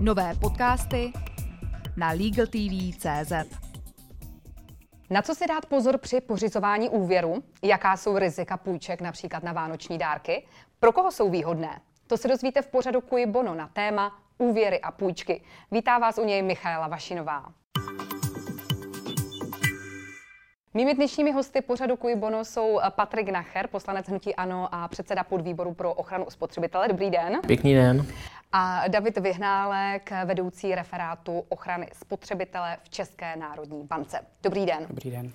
Nové podcasty na LegalTV.cz Na co si dát pozor při pořizování úvěru? Jaká jsou rizika půjček například na vánoční dárky? Pro koho jsou výhodné? To se dozvíte v pořadu Kuji Bono na téma úvěry a půjčky. Vítá vás u něj Michaela Vašinová. Mými dnešními hosty pořadu Kuj Bono jsou Patrik Nacher, poslanec Hnutí Ano a předseda podvýboru pro ochranu spotřebitele. Dobrý den. Pěkný den. A David Vyhnálek, vedoucí referátu ochrany spotřebitele v České národní bance. Dobrý den. Dobrý den.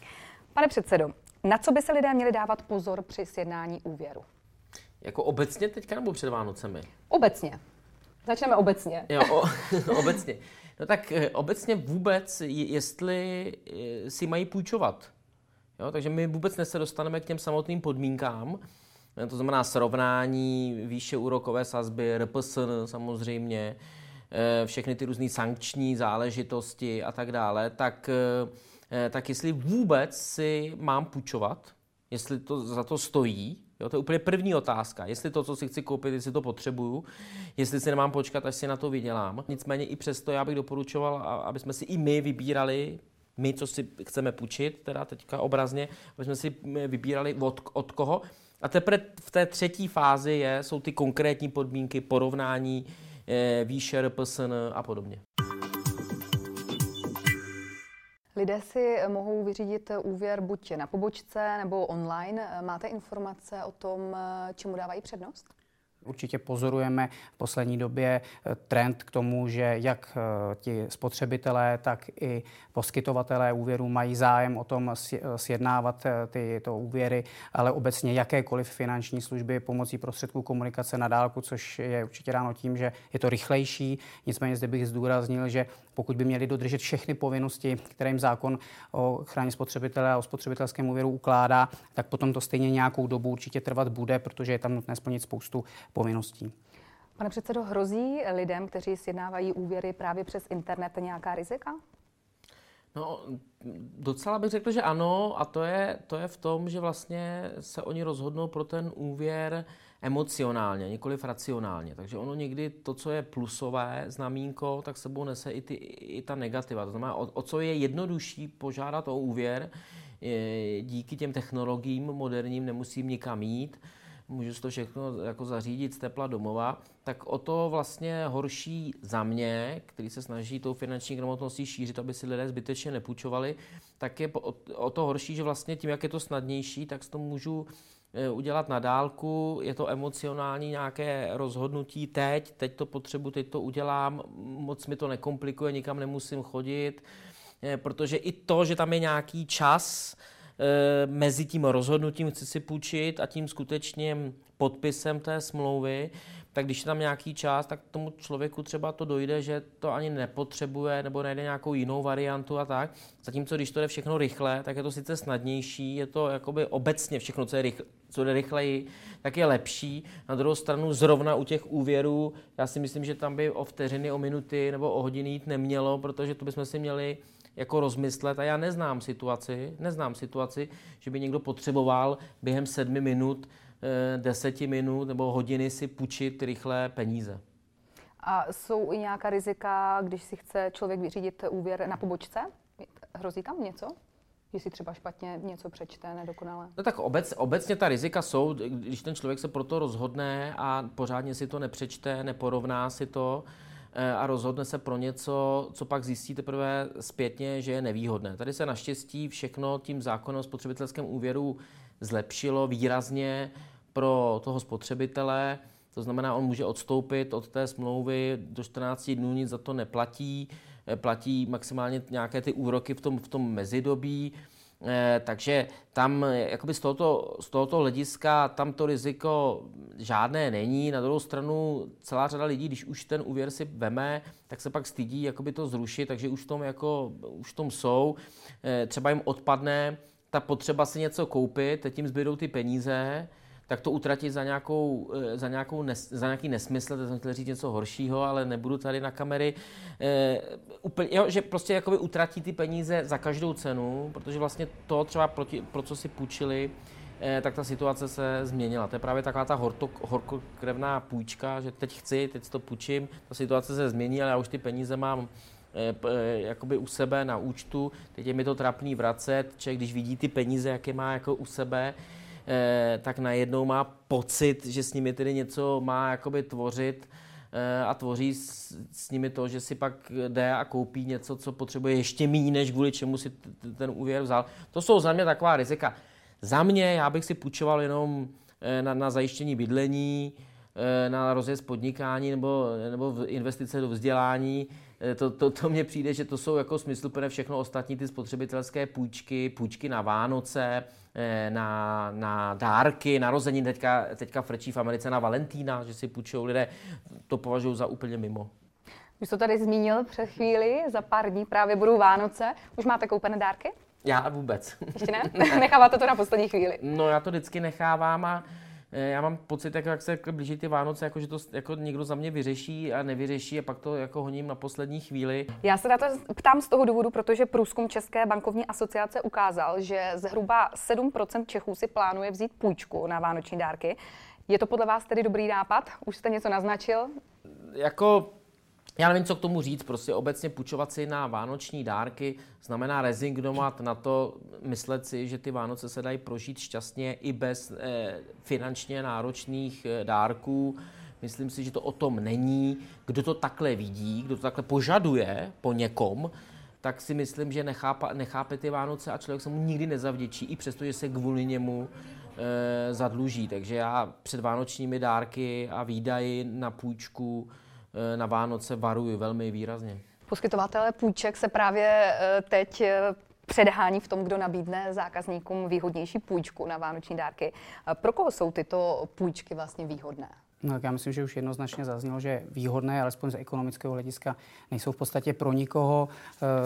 Pane předsedo, na co by se lidé měli dávat pozor při sjednání úvěru? Jako obecně teďka nebo před Vánocemi? Obecně. Začneme obecně. Jo, o, obecně. No tak eh, obecně vůbec, jestli eh, si mají půjčovat. Jo, takže my vůbec se dostaneme k těm samotným podmínkám, to znamená srovnání výše úrokové sazby, RPSN samozřejmě, eh, všechny ty různé sankční záležitosti a tak dále, tak, eh, tak jestli vůbec si mám půjčovat, jestli to za to stojí, Jo, to je úplně první otázka. Jestli to, co si chci koupit, jestli to potřebuju, jestli si nemám počkat, až si na to vydělám. Nicméně i přesto já bych doporučoval, aby jsme si i my vybírali my, co si chceme půjčit, teda teďka obrazně, aby jsme si vybírali od, od koho. A teprve v té třetí fázi je, jsou ty konkrétní podmínky, porovnání, eh, výše RPSN a podobně. Lidé si mohou vyřídit úvěr buď na pobočce nebo online. Máte informace o tom, čemu dávají přednost? Určitě pozorujeme v poslední době eh, trend k tomu, že jak eh, ti spotřebitelé, tak i poskytovatelé úvěru mají zájem o tom eh, sjednávat tyto úvěry, ale obecně jakékoliv finanční služby pomocí prostředků komunikace na dálku, což je určitě dáno tím, že je to rychlejší. Nicméně zde bych zdůraznil, že pokud by měli dodržet všechny povinnosti, které jim zákon o ochraně spotřebitele a o spotřebitelském úvěru ukládá, tak potom to stejně nějakou dobu určitě trvat bude, protože je tam nutné splnit spoustu povinností. Pane předsedo, hrozí lidem, kteří sjednávají úvěry právě přes internet nějaká rizika? No, docela bych řekl, že ano, a to je, to je v tom, že vlastně se oni rozhodnou pro ten úvěr emocionálně, nikoli racionálně. Takže ono někdy to, co je plusové znamínko, tak sebou nese i, ty, i ta negativa. To znamená, o, o co je jednodušší požádat o úvěr, je, díky těm technologiím moderním nemusím nikam jít, můžu to všechno jako zařídit z tepla domova, tak o to vlastně horší za mě, který se snaží tou finanční gramotností šířit, aby si lidé zbytečně nepůjčovali, tak je o to horší, že vlastně tím, jak je to snadnější, tak to můžu eh, udělat na dálku, je to emocionální nějaké rozhodnutí teď, teď to potřebuji, teď to udělám, moc mi to nekomplikuje, nikam nemusím chodit, eh, protože i to, že tam je nějaký čas, mezi tím rozhodnutím chci si půjčit a tím skutečným podpisem té smlouvy, tak když je tam nějaký čas, tak tomu člověku třeba to dojde, že to ani nepotřebuje nebo najde nějakou jinou variantu a tak. Zatímco když to jde všechno rychle, tak je to sice snadnější, je to jakoby obecně všechno, co je rychle, co jde rychleji, tak je lepší. Na druhou stranu zrovna u těch úvěrů, já si myslím, že tam by o vteřiny, o minuty nebo o hodiny jít nemělo, protože tu bychom si měli jako rozmyslet a já neznám situaci, neznám situaci, že by někdo potřeboval během sedmi minut, eh, deseti minut nebo hodiny si půjčit rychlé peníze. A jsou i nějaká rizika, když si chce člověk vyřídit úvěr na pobočce? Hrozí tam něco? Že si třeba špatně něco přečte, nedokonale? No tak obec, obecně ta rizika jsou, když ten člověk se pro to rozhodne a pořádně si to nepřečte, neporovná si to, a rozhodne se pro něco, co pak zjistí teprve zpětně, že je nevýhodné. Tady se naštěstí všechno tím zákonem o spotřebitelském úvěru zlepšilo výrazně pro toho spotřebitele. To znamená, on může odstoupit od té smlouvy do 14 dnů, nic za to neplatí, eh, platí maximálně nějaké ty úroky v tom, v tom mezidobí. Eh, takže tam jakoby z tohoto, z tohoto hlediska tam to riziko žádné není. Na druhou stranu celá řada lidí, když už ten úvěr si veme, tak se pak stydí jakoby to zrušit, takže už v tom, jako, už v tom jsou. Eh, třeba jim odpadne ta potřeba si něco koupit, teď jim zbydou ty peníze, tak to utratit za, nějakou, eh, za, nějakou nes, za nějaký nesmysl, to jsem chtěl říct něco horšího, ale nebudu tady na kamery, e, úplně, jo, že prostě jakoby utratí ty peníze za každou cenu, protože vlastně to třeba proti, pro co si půjčili, eh, tak ta situace se změnila. To je právě taková ta horto, horkokrevná půjčka, že teď chci, teď to půjčím, ta situace se změní, ale já už ty peníze mám jakoby u sebe na účtu, teď je mi to trapný vracet, člověk když vidí ty peníze, jaké má jako u sebe, tak najednou má pocit, že s nimi tedy něco má jakoby tvořit Eh, a tvoří s, s nimi to, že si pak jde a koupí něco, co potřebuje ještě méně, než kvůli čemu si ten úvěr vzal. To jsou za mě taková rizika. Za mě já bych si půjčoval jenom eh, na, na zajištění bydlení, eh, na rozjezd podnikání nebo, nebo investice do vzdělání. To, to, to mně přijde, že to jsou jako smysluplné všechno ostatní ty spotřebitelské půjčky, půjčky na Vánoce, Eh, na, na dárky, narození, teďka, teďka frčí v Americe na Valentína, že si půjčují lidé, to považuji za úplně mimo. Už to tady zmínil před chvíli, za pár dní právě budou Vánoce. Už máte koupené dárky? Já vůbec. Ještě ne? Necháváte to na poslední chvíli? No já to vždycky nechávám a Eh, já mám pocit, jako, jak se blíží ty Vánoce, jako, že to jako někdo za mě vyřeší a nevyřeší a pak to jako honím na poslední chvíli. Já se na to ptám z toho důvodu, protože průzkum České bankovní asociace ukázal, že zhruba 7% Čechů si plánuje vzít půjčku na vánoční dárky. Je to podle vás tedy dobrý nápad? Už jste něco naznačil? Jako já nevím, co k tomu říct, prostě obecně půjčovat si na vánoční dárky znamená rezignovat na to, myslet si, že ty Vánoce se dají prožít šťastně i bez eh, finančně náročných eh, dárků. Myslím si, že to o tom není. Kdo to takhle vidí, kdo to takhle požaduje po někom, tak si myslím, že nechápa, nechápe ty Vánoce a člověk se mu nikdy nezavděčí, i přesto, že se kvůli němu e, zadluží. Takže já před vánočními dárky a výdaji na půjčku Eh, na Vánoce varuji velmi výrazně. Poskytovatelé půjček se právě eh, teď eh, předhání v tom, kdo nabídne zákazníkům výhodnější půjčku na vánoční dárky. Pro koho jsou tyto půjčky vlastně výhodné? No, já myslím, že už jednoznačně zaznělo, že výhodné, alespoň z ekonomického hlediska, nejsou v podstatě pro nikoho.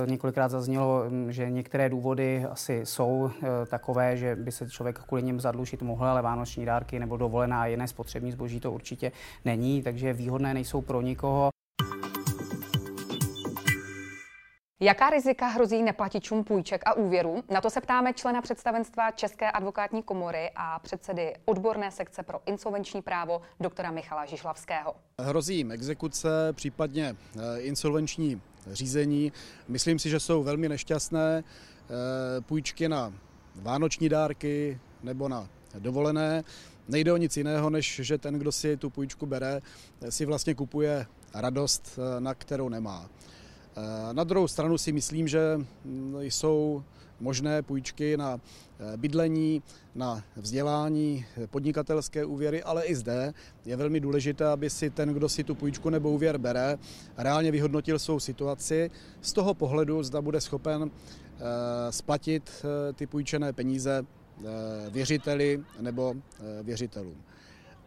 E, několikrát zaznělo, mm, že některé důvody asi jsou e, takové, že by se člověk kvůli něm zadlužit mohl, ale vánoční dárky nebo dovolená jiné spotřební zboží to určitě není, takže výhodné nejsou pro nikoho. Jaká rizika hrozí neplatičům půjček a úvěrů? Na to se ptáme člena představenstva České advokátní komory a předsedy odborné sekce pro insolvenční právo doktora Michala Žižlavského. Hrozí jim exekuce, případně eh, insolvenční řízení. Myslím si, že jsou velmi nešťastné eh, půjčky na vánoční dárky nebo na dovolené. Nejde o nic jiného, než že ten, kdo si tu půjčku bere, si vlastně kupuje radost, na kterou nemá. Eh, na druhou stranu si myslím, že mm, jsou možné půjčky na eh, bydlení, na vzdělání, podnikatelské úvěry, ale i zde je velmi důležité, aby si ten, kdo si tu půjčku nebo úvěr bere, reálně vyhodnotil svou situaci z toho pohledu, zda bude schopen eh, splatit ty půjčené peníze věřiteli nebo věřitelům.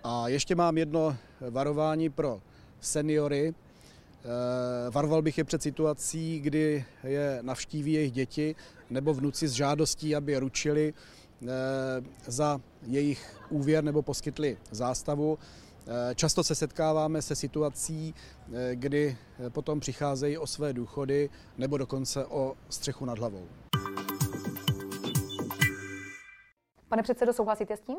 A ještě mám jedno varování pro seniory, Eh, varoval bych je před situací, kdy je navštíví jejich děti nebo vnuci s žádostí, aby ručili eh, za jejich úvěr nebo poskytli zástavu. Eh, často se setkáváme se situací, kdy potom přicházejí o své důchody nebo dokonce o střechu nad hlavou. Pane předsedo, souhlasíte s tím?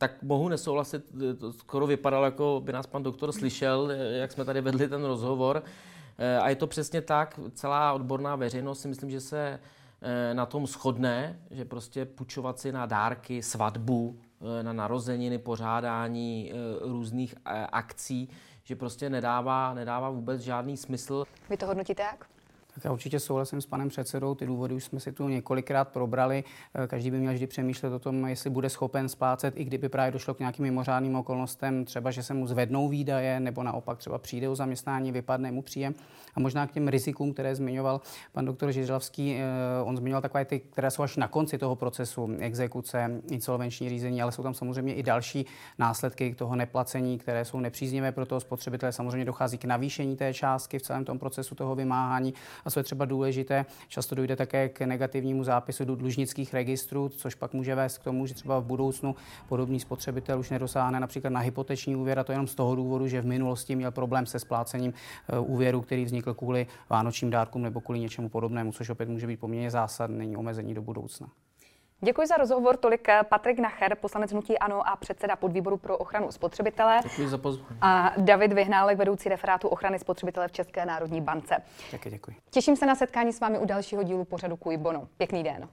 Tak mohu nesouhlasit. To skoro vypadalo, jako by nás pan doktor slyšel, jak jsme tady vedli ten rozhovor. Eh, a je to přesně tak. Celá odborná veřejnost si myslím, že se eh, na tom shodne, že prostě půjčovat si na dárky, svatbu, eh, na narozeniny, pořádání různých akcí, že prostě nedává, nedává vůbec žádný smysl. Vy to hodnotíte jak? Tak já určitě souhlasím s panem předsedou, ty důvody už jsme si tu několikrát probrali. Eh, každý by měl vždy přemýšlet o tom, jestli bude schopen splácet, i kdyby právě došlo k nějakým mimořádným okolnostem, třeba že se mu zvednou výdaje, nebo naopak třeba přijde o zaměstnání, vypadne mu příjem. A možná k těm rizikům, které zmiňoval pan doktor Žižlavský, eh, on zmiňoval takové ty, které jsou až na konci toho procesu, exekuce, insolvenční řízení, ale jsou tam samozřejmě i další následky toho neplacení, které jsou nepříznivé pro toho spotřebitele. Samozřejmě dochází k navýšení té částky v celém tom procesu toho vymáhání a co je třeba důležité, často dojde také k negativnímu zápisu do dlužnických registrů, což pak může vést k tomu, že třeba v budoucnu podobný spotřebitel už nedosáhne například na hypoteční úvěr, a to jenom z toho důvodu, že v minulosti měl problém se splácením eh, úvěru, který vznikl kvůli vánočním dárkům nebo kvůli něčemu podobnému, což opět může být poměrně zásadní omezení do budoucna. Děkuji za rozhovor. Tolik eh, Patrik Nacher, poslanec Hnutí Ano a předseda podvýboru pro ochranu spotřebitele. Děkuji za pozvání. A David Vyhnálek, vedoucí referátu ochrany spotřebitele v České národní bance. Taky děkuji. Těším se na setkání s vámi u dalšího dílu pořadu Kuj Bono. Pěkný den.